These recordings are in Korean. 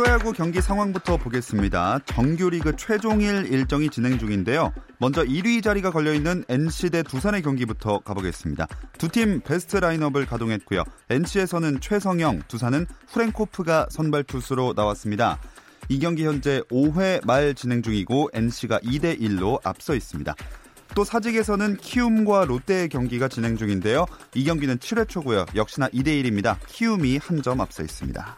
프로야구 경기 상황부터 보겠습니다. 정규리그 최종일 일정이 진행 중인데요. 먼저 1위 자리가 걸려있는 NC 대 두산의 경기부터 가보겠습니다. 두 팀 베스트 라인업을 가동했고요. NC에서는 최성영, 두산은 후렌코프가 선발 투수로 나왔습니다. 이 경기 현재 5회 말 진행 중이고 NC가 2대 1로 앞서 있습니다. 또 사직에서는 키움과 롯데의 경기가 진행 중인데요. 이 경기는 7회 초고요. 역시나 2대 1입니다. 키움이 한 점 앞서 있습니다.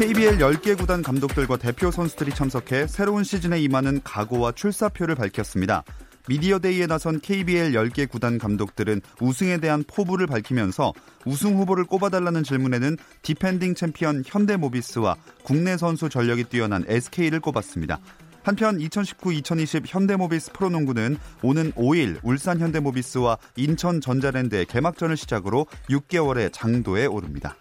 KBL 10개 구단 감독들과 대표 선수들이 참석해 새로운 시즌에 임하는 각오와 출사표를 밝혔습니다. 미디어데이에 나선 KBL 10개 구단 감독들은 우승에 대한 포부를 밝히면서 우승 후보를 꼽아달라는 질문에는 디펜딩 챔피언 현대모비스와 국내 선수 전력이 뛰어난 SK를 꼽았습니다. 한편 2019-2020 현대모비스 프로농구는 오는 5일 울산 현대모비스와 인천 전자랜드의 개막전을 시작으로 6개월의 장도에 오릅니다.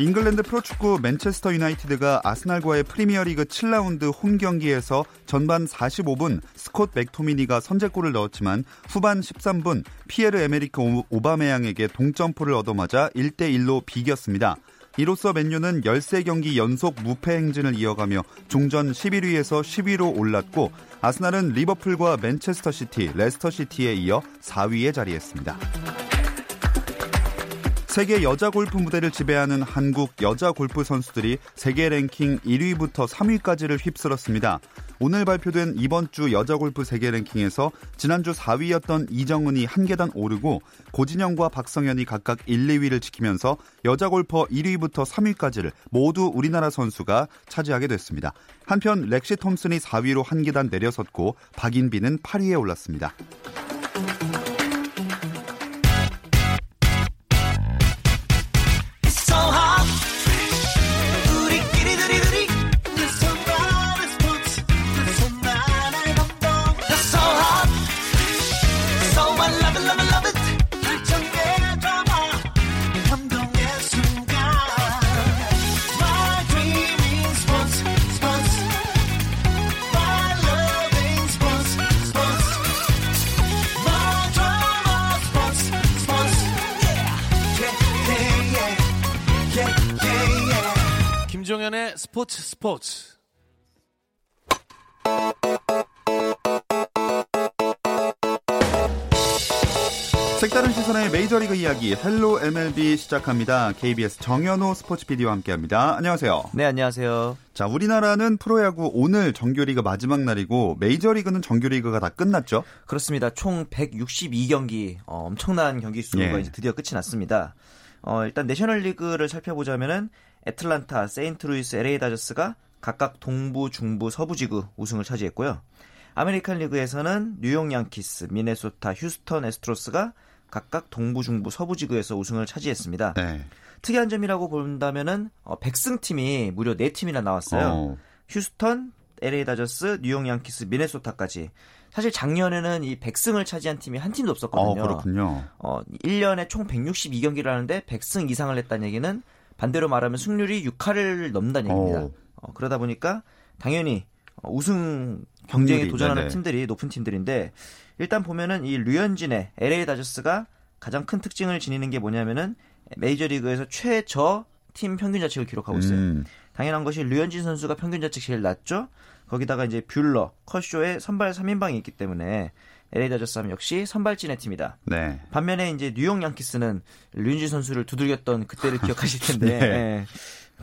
잉글랜드 프로축구 맨체스터 유나이티드가 아스날과의 프리미어리그 7라운드 홈 경기에서 전반 45분 스콧 맥토미니가 선제골을 넣었지만 후반 13분 피에르 에메리크 오바메양에게 동점포를 얻어맞아 1대 1로 비겼습니다. 이로써 맨유는 13경기 연속 무패 행진을 이어가며 종전 11위에서 10위로 올랐고 아스날은 리버풀과 맨체스터 시티, 레스터 시티에 이어 4위에 자리했습니다. 세계 여자 골프 무대를 지배하는 한국 여자 골프 선수들이 세계 랭킹 1위부터 3위까지를 휩쓸었습니다. 오늘 발표된 이번 주 여자 골프 세계 랭킹에서 지난주 4위였던 이정은이 한 계단 오르고 고진영과 박성현이 각각 1, 2위를 지키면서 여자 골퍼 1위부터 3위까지를 모두 우리나라 선수가 차지하게 됐습니다. 한편 렉시 톰슨이 4위로 한 계단 내려섰고 박인비는 8위에 올랐습니다. 스포츠. 색다른 시선의 메이저리그 이야기 헬로 MLB 시작합니다. KBS 정현호 스포츠 PD와 함께합니다. 안녕하세요. 네, 안녕하세요. 자, 우리나라는 프로야구 오늘 정규리그 마지막 날이고 메이저리그는 정규리그가 다 끝났죠? 그렇습니다. 총 162경기 어, 엄청난 경기 수가 예. 이제 드디어 끝이 났습니다. 어, 일단 내셔널리그를 살펴보자면은 애틀란타, 세인트루이스, LA 다저스가 각각 동부, 중부, 서부 지구 우승을 차지했고요. 아메리칸 리그에서는 뉴욕 양키스, 미네소타, 휴스턴 애스트로스가 각각 동부, 중부, 서부 지구에서 우승을 차지했습니다. 네. 특이한 점이라고 본다면은 어, 백승 팀이 무려 4팀이나 나왔어요. 어. 휴스턴, LA 다저스, 뉴욕 양키스, 미네소타까지. 사실 작년에는 이 100승을 차지한 팀이 한 팀도 없었거든요. 어, 그렇군요. 어, 1년에 총 162경기를 하는데 100승 이상을 냈다는 얘기는 반대로 말하면 승률이 6할을 넘는다는 얘기입니다. 어, 그러다 보니까 당연히 우승 경쟁에 도전하는 네네. 팀들이 높은 팀들인데 일단 보면은 이 류현진의 LA 다저스가 가장 큰 특징을 지니는 게 뭐냐면은 메이저리그에서 최저 팀 평균 자책을 기록하고 있어요. 음. 당연한 것이 류현진 선수가 평균 자책 제일 낮죠. 거기다가 이제 뷰러, 컷쇼의 선발 3인방이 있기 때문에 LA 다저스 하면 역시 선발진의 팀이다. 네. 반면에 이제 뉴욕 양키스는 류현진 선수를 두들겼던 그때를 기억하실 텐데 네. 네.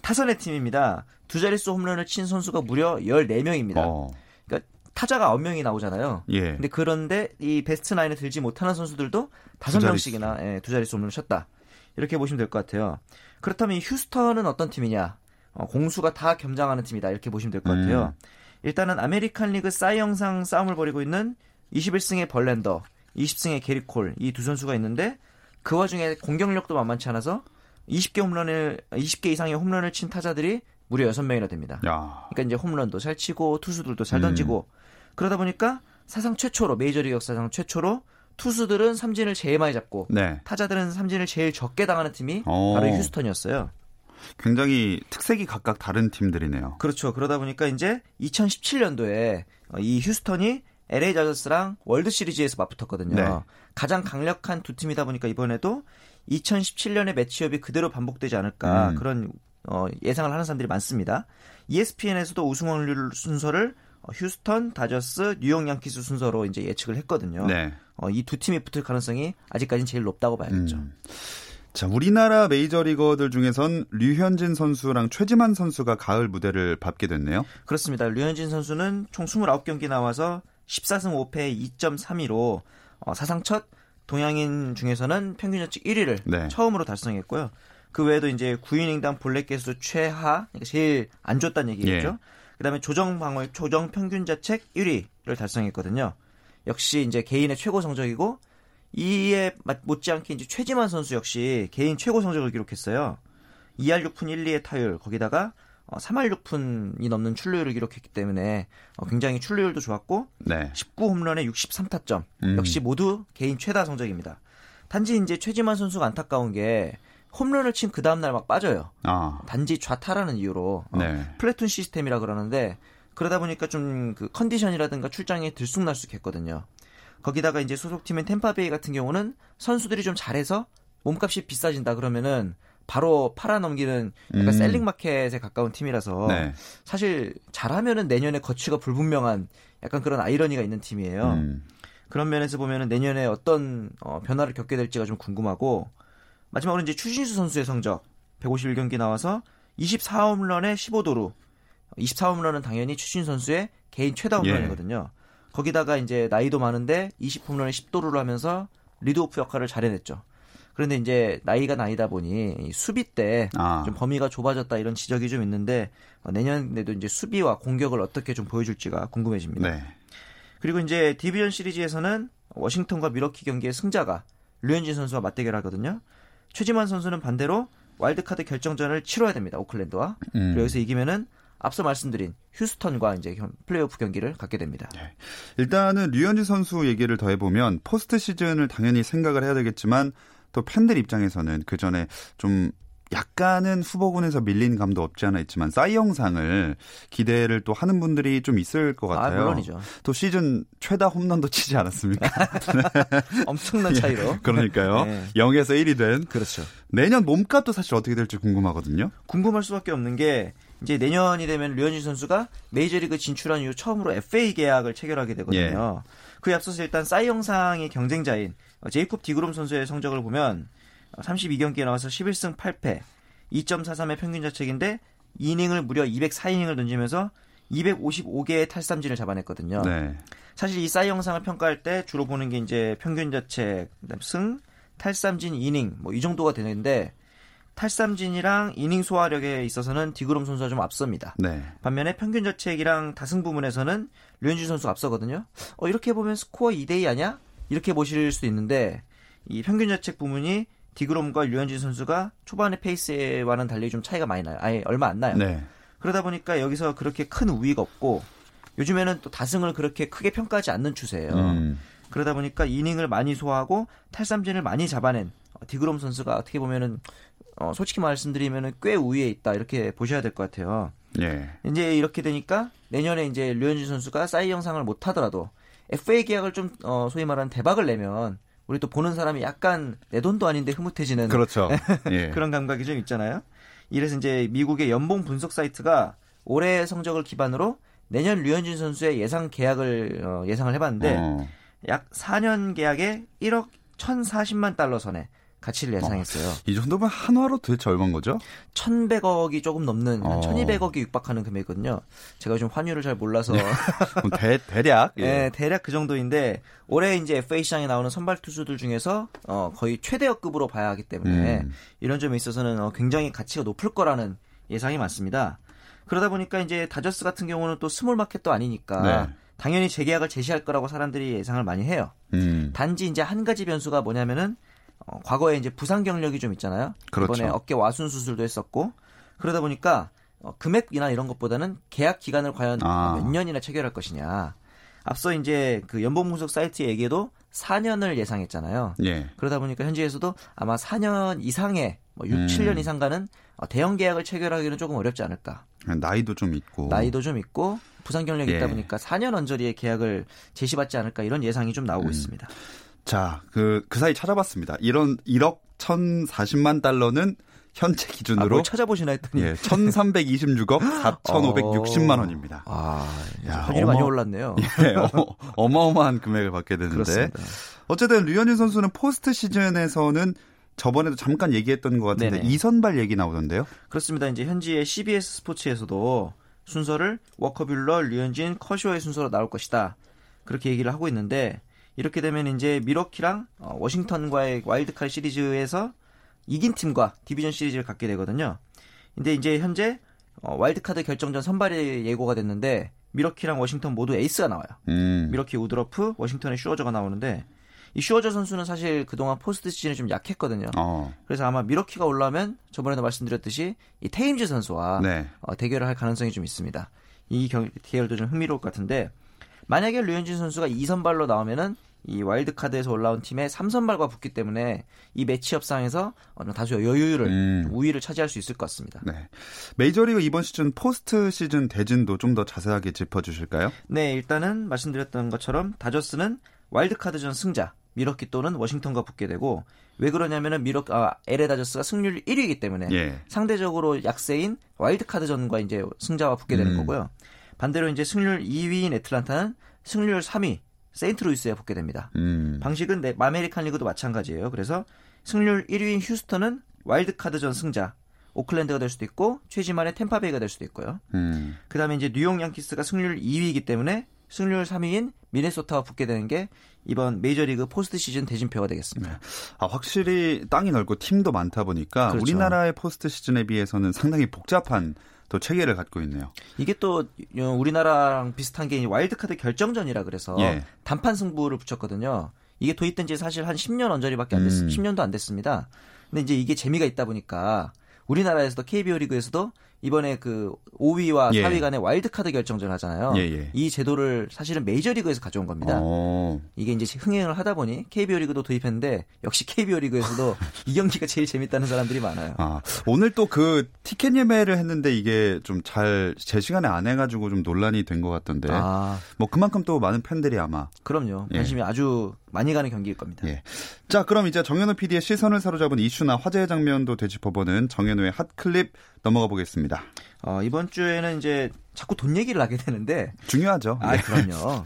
타선의 팀입니다. 두 자릿수 홈런을 친 선수가 무려 14명입니다. 어. 그러니까 타자가 9명이 나오잖아요. 예. 근데 그런데 이 베스트 나인에 들지 못하는 선수들도 5명씩이나 예, 두 자릿수 홈런을 쳤다. 이렇게 보시면 될 것 같아요. 그렇다면 휴스턴은 어떤 팀이냐? 어, 공수가 다 겸장하는 팀이다. 이렇게 보시면 될 것 같아요. 음. 일단은 아메리칸 리그 사이 영 상 싸움을 벌이고 있는 21승의 벌랜더, 20승의 게리콜 이 두 선수가 있는데 그 와중에 공격력도 만만치 않아서 20개 홈런을 20개 이상의 홈런을 친 타자들이 무려 6명이나 됩니다. 야. 그러니까 이제 홈런도 잘 치고 투수들도 잘 던지고 음. 그러다 보니까 사상 최초로 메이저리그 역사상 최초로 투수들은 삼진을 제일 많이 잡고 네. 타자들은 삼진을 제일 적게 당하는 팀이 어. 바로 휴스턴이었어요. 굉장히 특색이 각각 다른 팀들이네요. 그렇죠. 그러다 보니까 이제 2017년도에 이 휴스턴이 LA 다저스랑 월드 시리즈에서 맞붙었거든요. 네. 가장 강력한 두 팀이다 보니까 이번에도 2017년의 매치업이 그대로 반복되지 않을까 음. 그런 어, 예상을 하는 사람들이 많습니다. ESPN에서도 우승 확률 순서를 어, 휴스턴, 다저스, 뉴욕 양키스 순서로 이제 예측을 했거든요. 네. 어, 이 두 팀이 붙을 가능성이 아직까지는 제일 높다고 봐야겠죠. 음. 자, 우리나라 메이저리거들 중에선 류현진 선수랑 최지만 선수가 가을 무대를 밟게 됐네요. 그렇습니다. 류현진 선수는 총 29경기 나와서 14승 5패 2.32로 어, 사상 첫 동양인 중에서는 평균 자책 1위를 네. 처음으로 달성했고요. 그 외에도 이제 9이닝당 볼넷 개수 최하, 그러니까 제일 안 좋다는 얘기겠죠. 예. 그다음에 조정 방어 조정 평균 자책 1위를 달성했거든요. 역시 이제 개인의 최고 성적이고 이에 맞- 못지않게 이제 최지만 선수 역시 개인 최고 성적을 기록했어요. 2할 6푼 1, 2의 타율 거기다가 어, 3할 6푼이 넘는 출루율을 기록했기 때문에 어, 굉장히 출루율도 좋았고 네. 19홈런에 63타점 음. 역시 모두 개인 최다 성적입니다. 단지 이제 최지만 선수가 안타까운 게 홈런을 친 그 다음 날 막 빠져요. 아. 단지 좌타라는 이유로 어, 네. 플래툰 시스템이라 그러는데 그러다 보니까 좀 그 컨디션이라든가 출장에 들쑥날쑥했거든요. 거기다가 이제 소속팀인 템파베이 같은 경우는 선수들이 좀 잘해서 몸값이 비싸진다 그러면은 바로 팔아 넘기는 약간 음. 셀링 마켓에 가까운 팀이라서 네. 사실 잘하면은 내년에 거취가 불분명한 약간 그런 아이러니가 있는 팀이에요. 음. 그런 면에서 보면은 내년에 어떤 어, 변화를 겪게 될지가 좀 궁금하고 마지막으로 이제 추신수 선수의 성적 151경기 나와서 24홈런에 15도루 24홈런은 당연히 추신 선수의 개인 최다 예. 홈런이거든요. 거기다가 이제 나이도 많은데 20홈런에 10도루를 하면서 리드오프 역할을 잘 해냈죠. 그런데 이제 나이가 나이다 보니 이 수비 때좀 아. 범위가 좁아졌다 이런 지적이 좀 있는데 어, 내년에도 이제 수비와 공격을 어떻게 좀 보여줄지가 궁금해집니다. 네. 그리고 이제 디비전 시리즈에서는 워싱턴과 밀워키 경기의 승자가 류현진 선수와 맞대결하거든요. 최지만 선수는 반대로 와일드카드 결정전을 치러야 됩니다. 오클랜드와. 음. 그리고 여기서 이기면은 앞서 말씀드린 휴스턴과 이제 현- 플레이오프 경기를 갖게 됩니다. 일단은 류현진 선수 얘기를 더 해보면 포스트 시즌을 당연히 생각을 해야 되겠지만 또 팬들 입장에서는 그 전에 좀 약간은 후보군에서 밀린 감도 없지 않아 있지만 싸이 영상을 기대를 또 하는 분들이 좀 있을 것 아, 같아요. 물론이죠. 또 시즌 최다 홈런도 치지 않았습니까? 엄청난 차이로. 그러니까요. 네. 0에서 1이 된 그렇죠. 내년 몸값도 사실 어떻게 될지 궁금하거든요. 궁금할 수밖에 없는 게 이제 내년이 되면 류현진 선수가 메이저리그 진출한 이후 처음으로 FA 계약을 체결하게 되거든요. 그에 앞서서 일단 싸이 영상의 경쟁자인 제이콥 디그롬 선수의 성적을 보면 32경기에 나와서 11승 8패, 2.43의 평균 자책인데 이닝을 무려 204이닝을 던지면서 255개의 탈삼진을 잡아냈거든요. 네. 사실 이 싸이 영상을 평가할 때 주로 보는 게 이제 평균 자책, 승, 탈삼진, 이닝 뭐 이 정도가 되는데 탈삼진이랑 이닝 소화력에 있어서는 디그롬 선수가 좀 앞섭니다. 네. 반면에 평균 자책이랑 다승 부분에서는 류현진 선수가 앞서거든요. 어 이렇게 보면 스코어 2대 2 아니야? 이렇게 보실 수도 있는데 이 평균 자책 부분이 디그롬과 류현진 선수가 초반의 페이스와는 달리 좀 차이가 많이 나요. 아예 얼마 안 나요. 네. 그러다 보니까 여기서 그렇게 큰 우위가 없고 요즘에는 또 다승을 그렇게 크게 평가하지 않는 추세예요. 음. 그러다 보니까 이닝을 많이 소화하고 탈삼진을 많이 잡아낸 어, 디그롬 선수가 어떻게 보면은 어, 솔직히 말씀드리면은 꽤 우위에 있다 이렇게 보셔야 될 것 같아요. 예. 이제 이렇게 되니까 내년에 이제 류현진 선수가 싸이 영상을 못 하더라도 FA 계약을 좀 어, 소위 말하는 대박을 내면 우리 또 보는 사람이 약간 내 돈도 아닌데 흐뭇해지는 그렇죠. 예. 그런 감각이 좀 있잖아요. 이래서 이제 미국의 연봉 분석 사이트가 올해 성적을 기반으로 내년 류현진 선수의 예상 계약을 어, 예상을 해봤는데 어. 약 4년 계약에 1억 1,040만 달러 선에 가치를 예상했어요. 이 정도면 한화로 도대체 얼마인 거죠? 1,100억이 조금 넘는 한 어. 1,200억이 육박하는 금액이거든요. 제가 좀 환율을 잘 몰라서 그럼 대, 대략. 예. 네, 대략 그 정도인데 올해 이제 FA 시장에 나오는 선발 투수들 중에서 어, 거의 최대어급으로 봐야 하기 때문에 음. 이런 점에 있어서는 어, 굉장히 가치가 높을 거라는 예상이 많습니다. 그러다 보니까 이제 다저스 같은 경우는 또 스몰 마켓도 아니니까 네. 당연히 재계약을 제시할 거라고 사람들이 예상을 많이 해요. 음. 단지 이제 한 가지 변수가 뭐냐면은 어, 과거에 이제 부상 경력이 좀 있잖아요. 그렇죠. 이번에 어깨 와순 수술도 했었고 그러다 보니까 어, 금액이나 이런 것보다는 계약 기간을 과연 아. 몇 년이나 체결할 것이냐. 앞서 이제 그 연봉 분석 사이트에게도 4년을 예상했잖아요. 예. 그러다 보니까 현지에서도 아마 4년 이상의 뭐 6, 음. 7년 이상 가는 어, 대형 계약을 체결하기는 조금 어렵지 않을까. 나이도 좀 있고. 나이도 좀 있고 부상 경력이 있다 예. 보니까 4년 언저리의 계약을 제시받지 않을까 이런 예상이 좀 나오고 음. 있습니다. 자, 그, 그 사이 찾아봤습니다. 이런 1억 1,040만 달러는 현재 아, 기준으로 뭘 찾아보시나 했더니 예, 1,326억 4,560만 원입니다. 아, 야, 많이 어마- 올랐네요. 예, 어, 마 어마한 금액을 받게 되는데 그렇습니다. 어쨌든 류현진 선수는 포스트 시즌에서는 저번에도 잠깐 얘기했던 것 같은데 네네. 이선발 얘기 나오던데요. 그렇습니다. 이제 현지의 CBS 스포츠에서도 순서를 워커 뷸러, 류현진, 커쇼의 순서로 나올 것이다. 그렇게 얘기를 하고 있는데 이렇게 되면 이제 밀워키랑 어, 워싱턴과의 와일드카드 시리즈에서 이긴 팀과 디비전 시리즈를 갖게 되거든요. 근데 이제 현재 어, 와일드카드 결정전 선발이 예고가 됐는데 밀워키랑 워싱턴 모두 에이스가 나와요. 음. 밀워키 우드러프, 워싱턴의 슈어저가 나오는데 이 슈어저 선수는 사실 그동안 포스트 시즌에 좀 약했거든요. 어. 그래서 아마 밀워키가 올라오면 저번에도 말씀드렸듯이 이 테임즈 선수와 네. 어, 대결을 할 가능성이 좀 있습니다. 이 경, 대결도 좀 흥미로울 것 같은데 만약에 류현진 선수가 2선발로 나오면은 이 와일드카드에서 올라온 팀의 3선발과 붙기 때문에 이 매치업상에서 어느 다소 여유를 음. 좀 우위를 차지할 수 있을 것 같습니다. 네. 메이저리그 이번 시즌 포스트 시즌 대진도 좀 더 자세하게 짚어 주실까요? 네, 일단은 말씀드렸던 것처럼 다저스는 와일드카드전 승자 밀워키 또는 워싱턴과 붙게 되고 왜 그러냐면은 밀워 아, LA 다저스가 승률 1위이기 때문에 예. 상대적으로 약세인 와일드카드전과 이제 승자와 붙게 되는 음. 거고요. 반대로 이제 승률 2위인 애틀란타는 승률 3위 세인트루이스에 붙게 됩니다. 음. 방식은 네, 아메리칸 리그도 마찬가지예요. 그래서 승률 1위인 휴스턴은 와일드카드전 승자 오클랜드가 될 수도 있고 최지만의 탬파베이가 될 수도 있고요. 음. 그다음에 이제 뉴욕 양키스가 승률 2위이기 때문에 승률 3위인 미네소타와 붙게 되는 게 이번 메이저리그 포스트 시즌 대진표가 되겠습니다. 아, 확실히 땅이 넓고 팀도 많다 보니까 그렇죠. 우리나라의 포스트 시즌에 비해서는 상당히 복잡한 또 체계를 갖고 있네요. 이게 또 어, 우리나라랑 비슷한 게 와일드카드 결정전이라 그래서 예. 단판 승부를 붙였거든요. 이게 도입된 지 사실 한 10년 언저리밖에 안 됐, 음. 10년도 안 됐습니다. 근데 이제 이게 재미가 있다 보니까 우리나라에서도 KBO 리그에서도 이번에 그 5위와 예. 4위 간의 와일드카드 결정전 하잖아요. 예, 예. 이 제도를 사실은 메이저리그에서 가져온 겁니다. 어. 이게 이제 흥행을 하다 보니 KBO 리그도 도입했는데 역시 KBO 리그에서도 이 경기가 제일 재밌다는 사람들이 많아요. 아, 오늘 또 그 티켓 예매를 했는데 이게 좀 잘 제 시간에 안 해가지고 좀 논란이 된 것 같던데. 아, 뭐 그만큼 또 많은 팬들이 아마. 그럼요. 예. 관심이 아주 많이 가는 경기일 겁니다. 예. 자, 그럼 이제 정현우 PD의 시선을 사로잡은 이슈나 화제의 장면도 되짚어보는 정현우의 핫클립 넘어가 보겠습니다. 어, 이번 주에는 이제 자꾸 돈 얘기를 하게 되는데 중요하죠. 아, 네. 그럼요.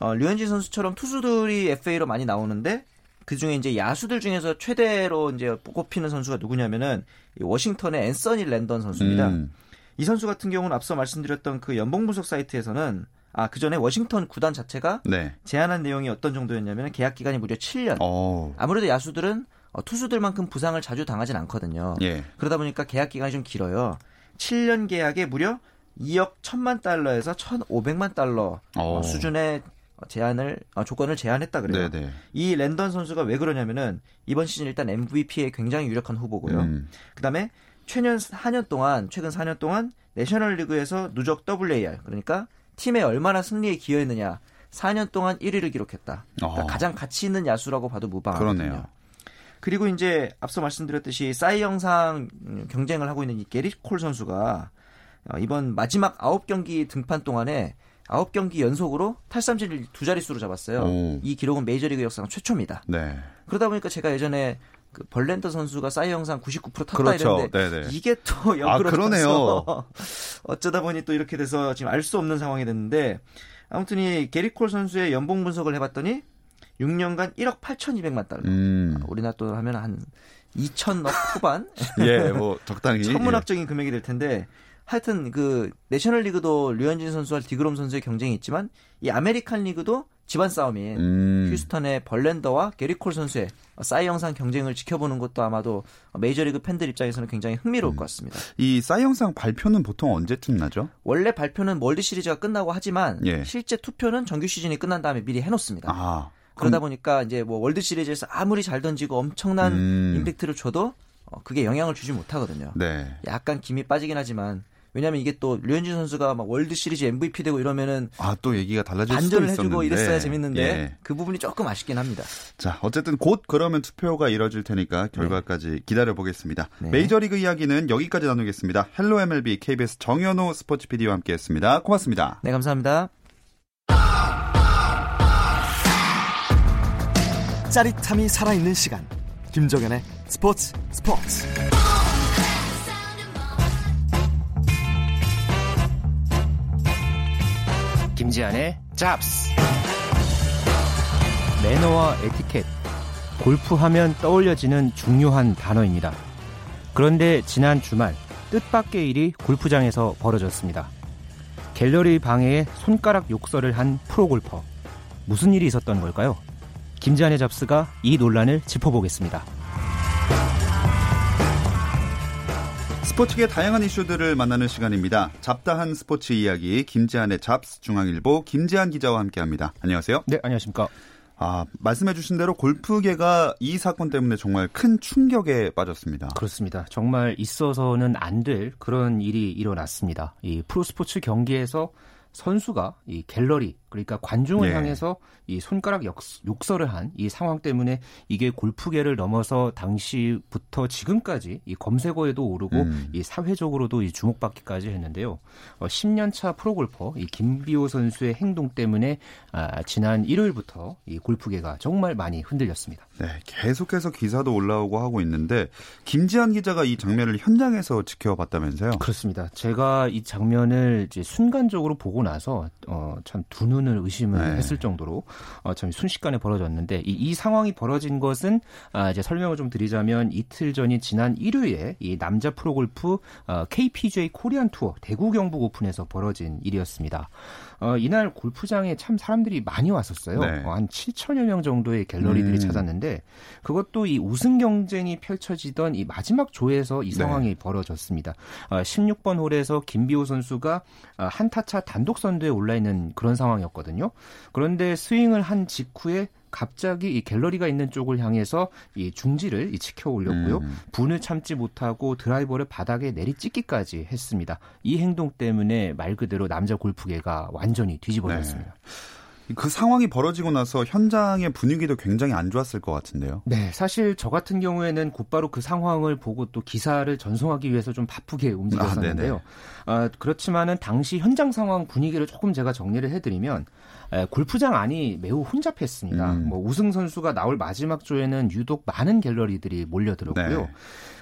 어, 류현진 선수처럼 투수들이 FA로 많이 나오는데 그 중에 이제 야수들 중에서 최대로 이제 꼽히는 선수가 누구냐면은 이 워싱턴의 앤서니 랜던 선수입니다. 음. 이 선수 같은 경우는 앞서 말씀드렸던 그 연봉 분석 사이트에서는 아, 그 전에 워싱턴 구단 자체가 네. 제안한 내용이 어떤 정도였냐면 계약 기간이 무려 7년. 어. 아무래도 야수들은 어, 투수들만큼 부상을 자주 당하진 않거든요. 예. 그러다 보니까 계약 기간이 좀 길어요. 7년 계약에 무려 2억 1천만 달러에서 1,500만 달러 어, 어. 수준의 제한을 어, 조건을 제한했다 그래요. 네네. 이 랜던 선수가 왜 그러냐면은 이번 시즌 일단 MVP에 굉장히 유력한 후보고요. 음. 그다음에 최년 4년 동안 최근 4년 동안 내셔널리그에서 누적 WAR 그러니까 팀에 얼마나 승리에 기여했느냐 4년 동안 1위를 기록했다. 그러니까 어. 가장 가치 있는 야수라고 봐도 무방하거든요. 그리고 이제 앞서 말씀드렸듯이 싸이 영상 경쟁을 하고 있는 이 게리 콜 선수가 어, 이번 마지막 9경기 등판 동안에 9경기 연속으로 탈삼진을 두 자릿수로 잡았어요. 오. 이 기록은 메이저리그 역사상 최초입니다. 네. 그러다 보니까 제가 예전에 그 벌렌더 선수가 싸이 영상 99% 탔다 그렇죠. 이랬는데 네네. 이게 또 역으로 아, 그러네요. 어쩌다 보니 또 이렇게 돼서 지금 알 수 없는 상황이 됐는데 아무튼 이 게리콜 선수의 연봉 분석을 해봤더니 6년간 1억 8,200만 달러. 음. 우리나라 돈 하면 한 2천억 후반 예, 뭐 적당히. 천문학적인 금액이 될 텐데 하여튼 그 내셔널 리그도 류현진 선수와 디그롬 선수의 경쟁이 있지만 이 아메리칸 리그도 집안 싸움인 음. 휴스턴의 벌랜더와 게릿 콜 선수의 사이 영 상 경쟁을 지켜보는 것도 아마도 메이저리그 팬들 입장에서는 굉장히 흥미로울 음. 것 같습니다. 이 사이 영 상 발표는 보통 언제쯤 나죠? 원래 발표는 월드 시리즈가 끝나고 하지만 예. 실제 투표는 정규 시즌이 끝난 다음에 미리 해놓습니다. 아, 그러다 보니까 이제 뭐 월드 시리즈에서 아무리 잘 던지고 엄청난 음. 임팩트를 줘도 어, 그게 영향을 주지 못하거든요. 네. 약간 김이 빠지긴 하지만 왜냐하면 이게 또 류현진 선수가 막 월드 시리즈 MVP 되고 이러면은 아 또 얘기가 달라질 수도 있었는데 해주고 이랬어야 재밌는데 예. 그 부분이 조금 아쉽긴 합니다. 자 어쨌든 곧 그러면 투표가 이뤄질 테니까 결과까지 네. 기다려 보겠습니다. 네. 메이저리그 이야기는 여기까지 나누겠습니다. Hello MLB KBS 정현호 스포츠 PD와 함께했습니다. 고맙습니다. 네 감사합니다. 짜릿함이 살아있는 시간 김정현의 스포츠 스포츠. 김지한의 잡스. 매너와 에티켓. 골프하면 떠올려지는 중요한 단어입니다. 그런데 지난 주말 뜻밖의 일이 골프장에서 벌어졌습니다. 갤러리 방해에 손가락 욕설을 한 프로골퍼. 무슨 일이 있었던 걸까요? 김지한의 잡스가 이 논란을 짚어보겠습니다. 스포츠계 다양한 이슈들을 만나는 시간입니다. 잡다한 스포츠 이야기 김지한의 잡스 중앙일보 김지한 기자와 함께합니다. 안녕하세요. 네, 안녕하십니까. 아, 말씀해주신 대로 골프계가 이 사건 때문에 정말 큰 충격에 빠졌습니다. 그렇습니다. 정말 있어서는 안 될 그런 일이 일어났습니다. 이 프로스포츠 경기에서 선수가 이 갤러리 그러니까 관중을 네. 향해서 이 손가락 욕, 설을 한 이 상황 때문에 이게 골프계를 넘어서 당시부터 지금까지 이 검색어에도 오르고 음. 이 사회적으로도 이 주목받기까지 했는데요. 어, 10년 차 프로골퍼 이 김비호 선수의 행동 때문에 아, 지난 일요일부터 이 골프계가 정말 많이 흔들렸습니다. 네, 계속해서 기사도 올라오고 하고 있는데 김지한 기자가 이 장면을 현장에서 지켜봤다면서요? 그렇습니다. 제가 이 장면을 이제 순간적으로 보고 나서 어, 참 두 눈 눈을 의심을 네. 했을 정도로 어, 참 순식간에 벌어졌는데 이, 이 상황이 벌어진 것은 아, 이제 설명을 좀 드리자면 이틀 전인 지난 일요일에 이 남자 프로골프 어, KPGA 코리안 투어 대구 경북 오픈에서 벌어진 일이었습니다. 어, 이날 골프장에 참 사람들이 많이 왔었어요. 네. 어, 한 7천여 명 정도의 갤러리들이 음. 찾았는데 그것도 이 우승 경쟁이 펼쳐지던 이 마지막 조에서 이 네. 상황이 네. 벌어졌습니다. 어, 16번 홀에서 김비호 선수가 어, 한타차 단독 선두에 올라 있는 그런 상황이었거든요. 그런데 스윙을 한 직후에 갑자기 이 갤러리가 있는 쪽을 향해서 이 중지를 이 치켜 올렸고요. 음. 분을 참지 못하고 드라이버를 바닥에 내리찍기까지 했습니다. 이 행동 때문에 말 그대로 남자 골프계가 완전히 뒤집어졌습니다. 네. 그 상황이 벌어지고 나서 현장의 분위기도 굉장히 안 좋았을 것 같은데요. 네, 사실 저 같은 경우에는 곧바로 그 상황을 보고 또 기사를 전송하기 위해서 좀 바쁘게 움직였었는데요. 아, 아, 그렇지만은 당시 현장 상황 분위기를 조금 제가 정리를 해드리면 에, 골프장 안이 매우 혼잡했습니다. 음. 뭐 우승 선수가 나올 마지막 조에는 유독 많은 갤러리들이 몰려들었고요. 네.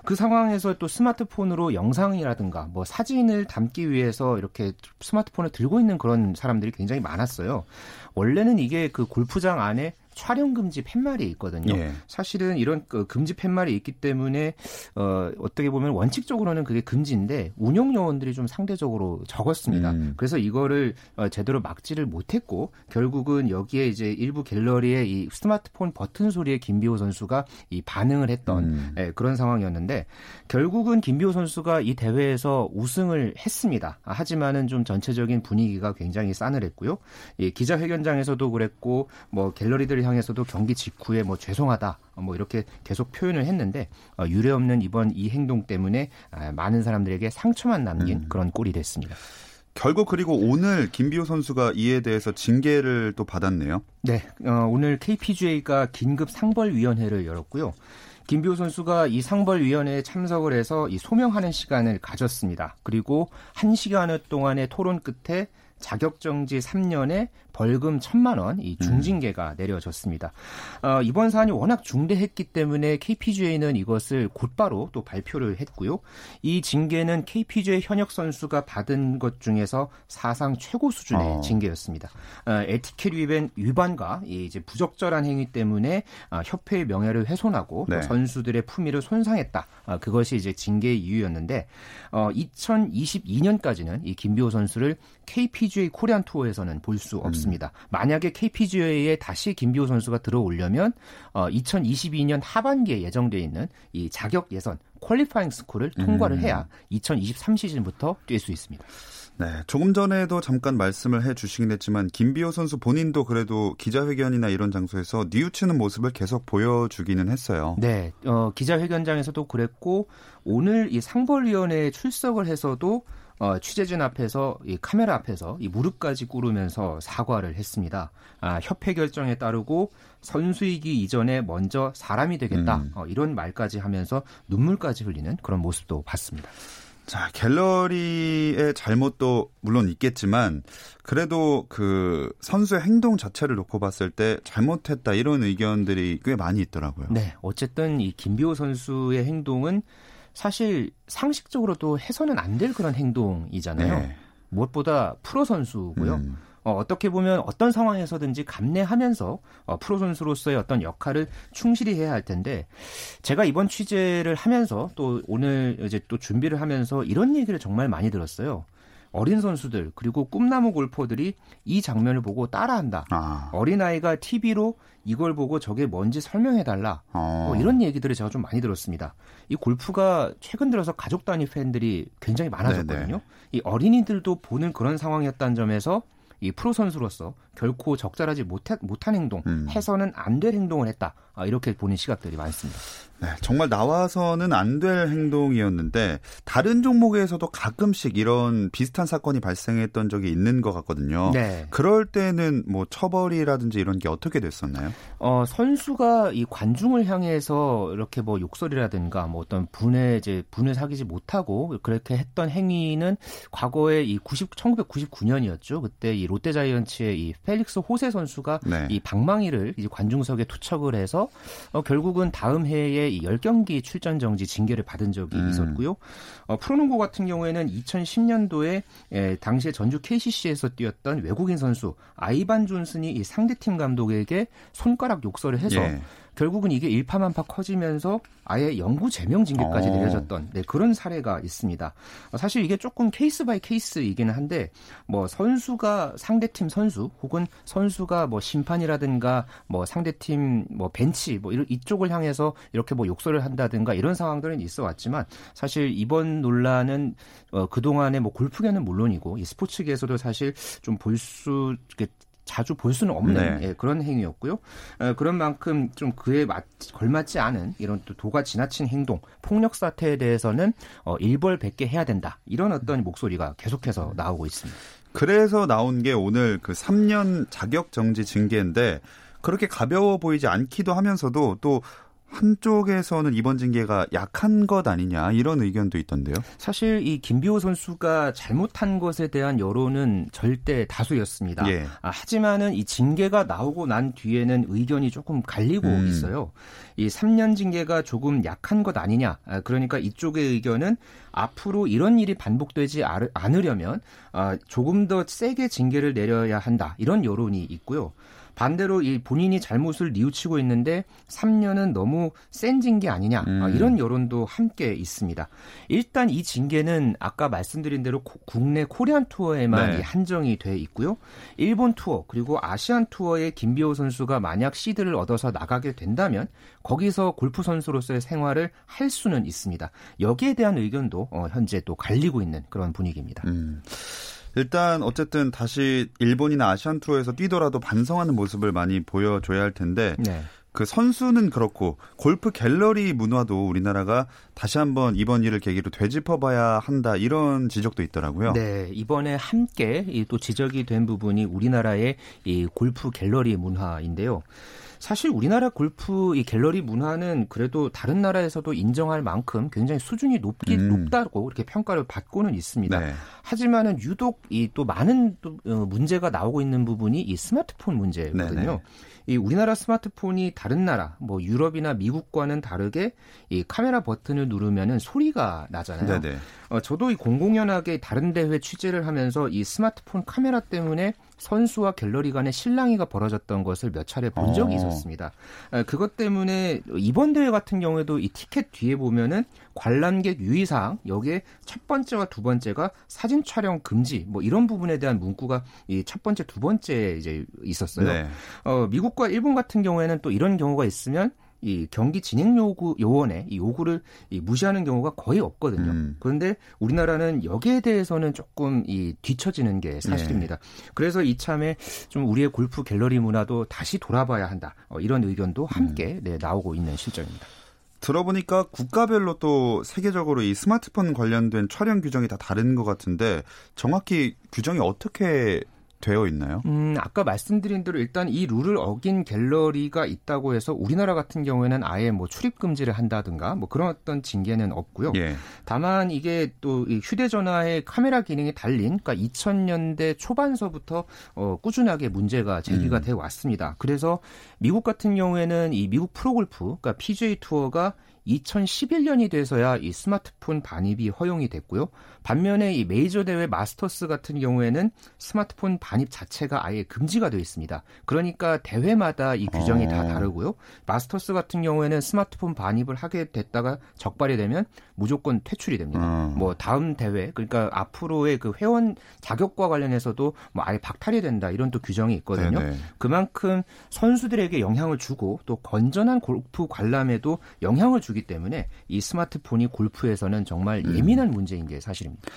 그 상황에서 또 스마트폰으로 영상이라든가 뭐 사진을 담기 위해서 이렇게 스마트폰을 들고 있는 그런 사람들이 굉장히 많았어요. 원래는 이게 그 골프장 안에 촬영 금지 팻말이 있거든요. 예. 사실은 이런 그 금지 팻말이 있기 때문에 어, 어떻게 보면 원칙적으로는 그게 금지인데 운영 요원들이 좀 상대적으로 적었습니다. 음. 그래서 이거를 어, 제대로 막지를 못했고 결국은 여기에 이제 일부 갤러리에 이 스마트폰 버튼 소리에 김비호 선수가 이 반응을 했던 음. 예, 그런 상황이었는데 결국은 김비호 선수가 이 대회에서 우승을 했습니다. 하지만은 좀 전체적인 분위기가 굉장히 싸늘했고요. 이 기자회견장에서도 그랬고 뭐 갤러리들이 향해서도 경기 직후에 뭐 죄송하다 뭐 이렇게 계속 표현을 했는데 어, 유례 없는 이번 이 행동 때문에 아, 많은 사람들에게 상처만 남긴 음. 그런 꼴이 됐습니다. 결국 그리고 오늘 김비호 선수가 이에 대해서 징계를 또 받았네요. 네, 어, 오늘 KPGA가 긴급 상벌위원회를 열었고요. 김비호 선수가 이 상벌위원회에 참석을 해서 이 소명하는 시간을 가졌습니다. 그리고 한 시간 동안의 토론 끝에 자격정지 3년에 벌금 1천만 원 이 중징계가 음. 내려졌습니다. 어, 이번 사안이 워낙 중대했기 때문에 KPGA는 이것을 곧바로 또 발표를 했고요. 이 징계는 KPGA 현역 선수가 받은 것 중에서 사상 최고 수준의 어. 징계였습니다. 어, 에티켓 위반, 위반과 이 이제 부적절한 행위 때문에 어, 협회의 명예를 훼손하고 네. 선수들의 품위를 손상했다. 어, 그것이 이제 징계의 이유였는데 어, 2022년까지는 이 김비호 선수를 KPGA 코리안 투어에서는 볼 수 없습니다. 음. 만약에 KPGA에 다시 김비호 선수가 들어오려면 어, 2022년 하반기에 예정돼 있는 이 자격 예선 퀄리파잉 스쿨을 통과를 음. 해야 2023 시즌부터 뛸 수 있습니다. 네, 조금 전에도 잠깐 말씀을 해 주시긴 했지만 김비호 선수 본인도 그래도 기자회견이나 이런 장소에서 뉘우치는 모습을 계속 보여주기는 했어요. 네, 어, 기자회견장에서도 그랬고 오늘 이 상벌위원회에 출석을 해서도 어, 취재진 앞에서 이 카메라 앞에서 이 무릎까지 꿇으면서 사과를 했습니다. 아, 협회 결정에 따르고 선수이기 이전에 먼저 사람이 되겠다 음. 어, 이런 말까지 하면서 눈물까지 흘리는 그런 모습도 봤습니다. 자, 갤러리의 잘못도 물론 있겠지만 그래도 그 선수의 행동 자체를 놓고 봤을 때 잘못했다 이런 의견들이 꽤 많이 있더라고요. 네, 어쨌든 이 김비호 선수의 행동은 사실 상식적으로도 해서는 안 될 그런 행동이잖아요. 네. 무엇보다 프로 선수고요. 음. 어, 떻게 보면 어떤 상황에서든지 감내하면서 어, 프로 선수로서의 어떤 역할을 충실히 해야 할 텐데 제가 이번 취재를 하면서 또 오늘 이제 또 준비를 하면서 이런 얘기를 정말 많이 들었어요. 어린 선수들 그리고 꿈나무 골퍼들이 이 장면을 보고 따라한다. 아. 어린 아이가 TV로 이걸 보고 저게 뭔지 설명해 달라. 어. 뭐 이런 얘기들을 제가 좀 많이 들었습니다. 이 골프가 최근 들어서 가족 단위 팬들이 굉장히 많아졌거든요. 네네. 이 어린이들도 보는 그런 상황이었다는 점에서 이 프로 선수로서 결코 적절하지 못한, 못한 행동, 음. 해서는 안 될 행동을 했다. 아, 이렇게 보는 시각들이 많습니다. 네, 정말 나와서는 안 될 행동이었는데 다른 종목에서도 가끔씩 이런 비슷한 사건이 발생했던 적이 있는 것 같거든요. 네. 그럴 때는 뭐 처벌이라든지 이런 게 어떻게 됐었나요? 어, 선수가 이 관중을 향해서 이렇게 뭐 욕설이라든가 뭐 어떤 분에 이제 분을 사귀지 못하고 그렇게 했던 행위는 과거에 이 90, 1999년이었죠. 그때 이 롯데자이언츠의 이 펠릭스 호세 선수가 네. 이 방망이를 이제 관중석에 투척을 해서 어, 결국은 다음 해에 이 10경기 출전 정지 징계를 받은 적이 음. 있었고요. 어, 프로농구 같은 경우에는 2010년도에 예, 당시에 전주 KCC에서 뛰었던 외국인 선수 아이반 존슨이 이 상대팀 감독에게 손가락 욕설을 해서 예. 결국은 이게 일파만파 커지면서 아예 영구 제명 징계까지 어. 내려졌던 네, 그런 사례가 있습니다. 어, 사실 이게 조금 case by case이기는 한데 뭐 선수가 상대팀 선수 혹은 선수가 뭐 심판이라든가 뭐 상대팀 뭐 벤치 뭐 이런 이쪽을 향해서 이렇게 뭐 욕설을 한다든가 이런 상황들은 있어 왔지만 사실 이번 논란은 어, 그동안에 뭐 골프계는 물론이고 이 스포츠계에서도 사실 좀 볼 수 자주 볼 수는 없는 네. 예, 그런 행위였고요. 어, 그런 만큼 좀 그에 맞, 걸맞지 않은 이런 또 도가 지나친 행동, 폭력 사태에 대해서는 어, 일벌백계 해야 된다. 이런 어떤 목소리가 계속해서 나오고 있습니다. 그래서 나온 게 오늘 그 3년 자격 정지 징계인데 그렇게 가벼워 보이지 않기도 하면서도 또 한쪽에서는 이번 징계가 약한 것 아니냐 이런 의견도 있던데요. 사실 이 김비호 선수가 잘못한 것에 대한 여론은 절대 다수였습니다. 예. 아, 하지만은 이 징계가 나오고 난 뒤에는 의견이 조금 갈리고 음. 있어요. 이 3년 징계가 조금 약한 것 아니냐. 아, 그러니까 이쪽의 의견은 앞으로 이런 일이 반복되지 않으려면 아, 조금 더 세게 징계를 내려야 한다. 이런 여론이 있고요. 반대로 이 본인이 잘못을 뉘우치고 있는데 3년은 너무 센 징계 아니냐 음. 아, 이런 여론도 함께 있습니다. 일단 이 징계는 아까 말씀드린 대로 국내 코리안 투어에만 네. 한정이 돼 있고요. 일본 투어 그리고 아시안 투어에 김비호 선수가 만약 시드를 얻어서 나가게 된다면 거기서 골프 선수로서의 생활을 할 수는 있습니다. 여기에 대한 의견도 어, 현재 또 갈리고 있는 그런 분위기입니다. 음. 일단 어쨌든 다시 일본이나 아시안 투어에서 뛰더라도 반성하는 모습을 많이 보여줘야 할 텐데 네. 그 선수는 그렇고 골프 갤러리 문화도 우리나라가 다시 한번 이번 일을 계기로 되짚어봐야 한다 이런 지적도 있더라고요. 네 이번에 함께 또 지적이 된 부분이 우리나라의 이 골프 갤러리 문화인데요. 사실 우리나라 골프 이 갤러리 문화는 그래도 다른 나라에서도 인정할 만큼 굉장히 수준이 높기 음. 높다고 이렇게 평가를 받고는 있습니다. 네. 하지만은 유독 이 또 많은 또 어, 문제가 나오고 있는 부분이 이 스마트폰 문제거든요. 네네. 이 우리나라 스마트폰이 다른 나라, 뭐 유럽이나 미국과는 다르게 이 카메라 버튼을 누르면은 소리가 나잖아요. 네네. 어, 저도 이 공공연하게 다른 대회 취재를 하면서 이 스마트폰 카메라 때문에 선수와 갤러리 간의 실랑이가 벌어졌던 것을 몇 차례 본 적이 어. 있었습니다. 그것 때문에 이번 대회 같은 경우에도 이 티켓 뒤에 보면은 관람객 유의사항 여기에 첫 번째와 두 번째가 사진 촬영 금지 뭐 이런 부분에 대한 문구가 이 첫 번째 두 번째 이제 있었어요. 네. 어, 미국 과 일본 같은 경우에는 또 이런 경우가 있으면 이 경기 진행 요구 요원의 이 요구를 이 무시하는 경우가 거의 없거든요. 음. 그런데 우리나라는 여기에 대해서는 조금 이 뒤처지는 게 사실입니다. 네. 그래서 이참에 좀 우리의 골프 갤러리 문화도 다시 돌아봐야 한다. 어, 이런 의견도 함께 음. 네, 나오고 있는 실정입니다. 들어보니까 국가별로 또 세계적으로 이 스마트폰 관련된 촬영 규정이 다 다른 것 같은데 정확히 규정이 어떻게 되어 있나요? 음, 아까 말씀드린 대로 일단 이 룰을 어긴 갤러리가 있다고 해서 우리나라 같은 경우에는 아예 뭐 출입 금지를 한다든가 뭐 그런 어떤 징계는 없고요. 예. 다만 이게 또 휴대전화의 카메라 기능이 달린 그러니까 2000년대 초반서부터 어, 꾸준하게 문제가 제기가 음. 돼 왔습니다. 그래서 미국 같은 경우에는 이 미국 프로골프 그러니까 PGA 투어가 2011년이 돼서야 이 스마트폰 반입이 허용이 됐고요. 반면에 이 메이저 대회 마스터스 같은 경우에는 스마트폰 반입 자체가 아예 금지가 되어 있습니다. 그러니까 대회마다 이 규정이 어. 다 다르고요. 마스터스 같은 경우에는 스마트폰 반입을 하게 됐다가 적발이 되면 무조건 퇴출이 됩니다. 어. 뭐 다음 대회 그러니까 앞으로의 그 회원 자격과 관련해서도 뭐 아예 박탈이 된다 이런 또 규정이 있거든요. 네네. 그만큼 선수들에게 영향을 주고 또 건전한 골프 관람에도 영향을 주기 때문에 이 스마트폰이 골프에서는 정말 음. 예민한 문제인 게 사실입니다. 있습니다.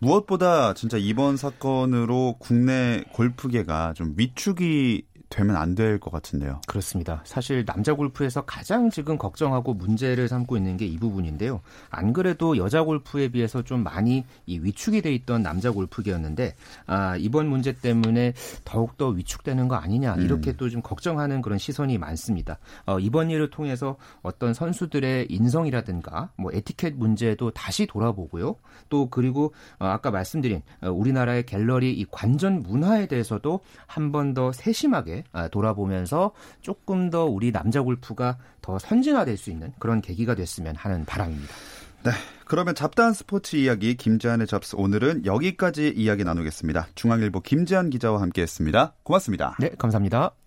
무엇보다 진짜 이번 사건으로 국내 골프계가 좀 위축이 되면 안 될 것 같은데요. 그렇습니다. 사실 남자 골프에서 가장 지금 걱정하고 문제를 삼고 있는 게 이 부분인데요. 안 그래도 여자 골프에 비해서 좀 많이 이 위축이 돼 있던 남자 골프계였는데 아, 이번 문제 때문에 더욱 더 위축되는 거 아니냐 음. 이렇게 음. 또좀 걱정하는 그런 시선이 많습니다. 어, 이번 일을 통해서 어떤 선수들의 인성이라든가 뭐 에티켓 문제도 다시 돌아보고요. 또 그리고 어, 아까 말씀드린 어, 우리나라의 갤러리 이 관전 문화에 대해서도 한 번 더 세심하게 아, 돌아보면서 조금 더 우리 남자 골프가 더 선진화될 수 있는 그런 계기가 됐으면 하는 바람입니다. 네. 그러면 잡다한 스포츠 이야기 김재한의 접수 오늘은 여기까지 이야기 나누겠습니다. 중앙일보 김재한 기자와 함께했습니다. 고맙습니다. 네, 감사합니다.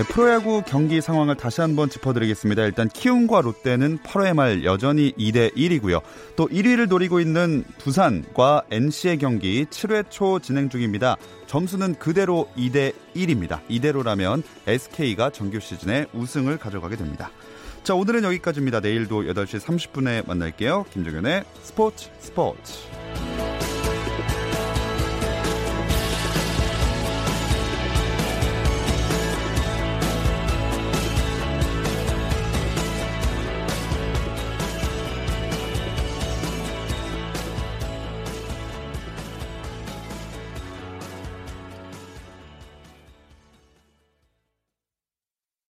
네, 프로야구 경기 상황을 다시 한번 짚어드리겠습니다. 일단 키움과 롯데는 8회 말 여전히 2대 1이고요. 또 1위를 노리고 있는 부산과 NC의 경기 7회 초 진행 중입니다. 점수는 그대로 2대 1입니다. 이대로라면 SK가 정규 시즌에 우승을 가져가게 됩니다. 자, 오늘은 여기까지입니다. 내일도 8시 30분에 만날게요. 김종현의 스포츠 스포츠.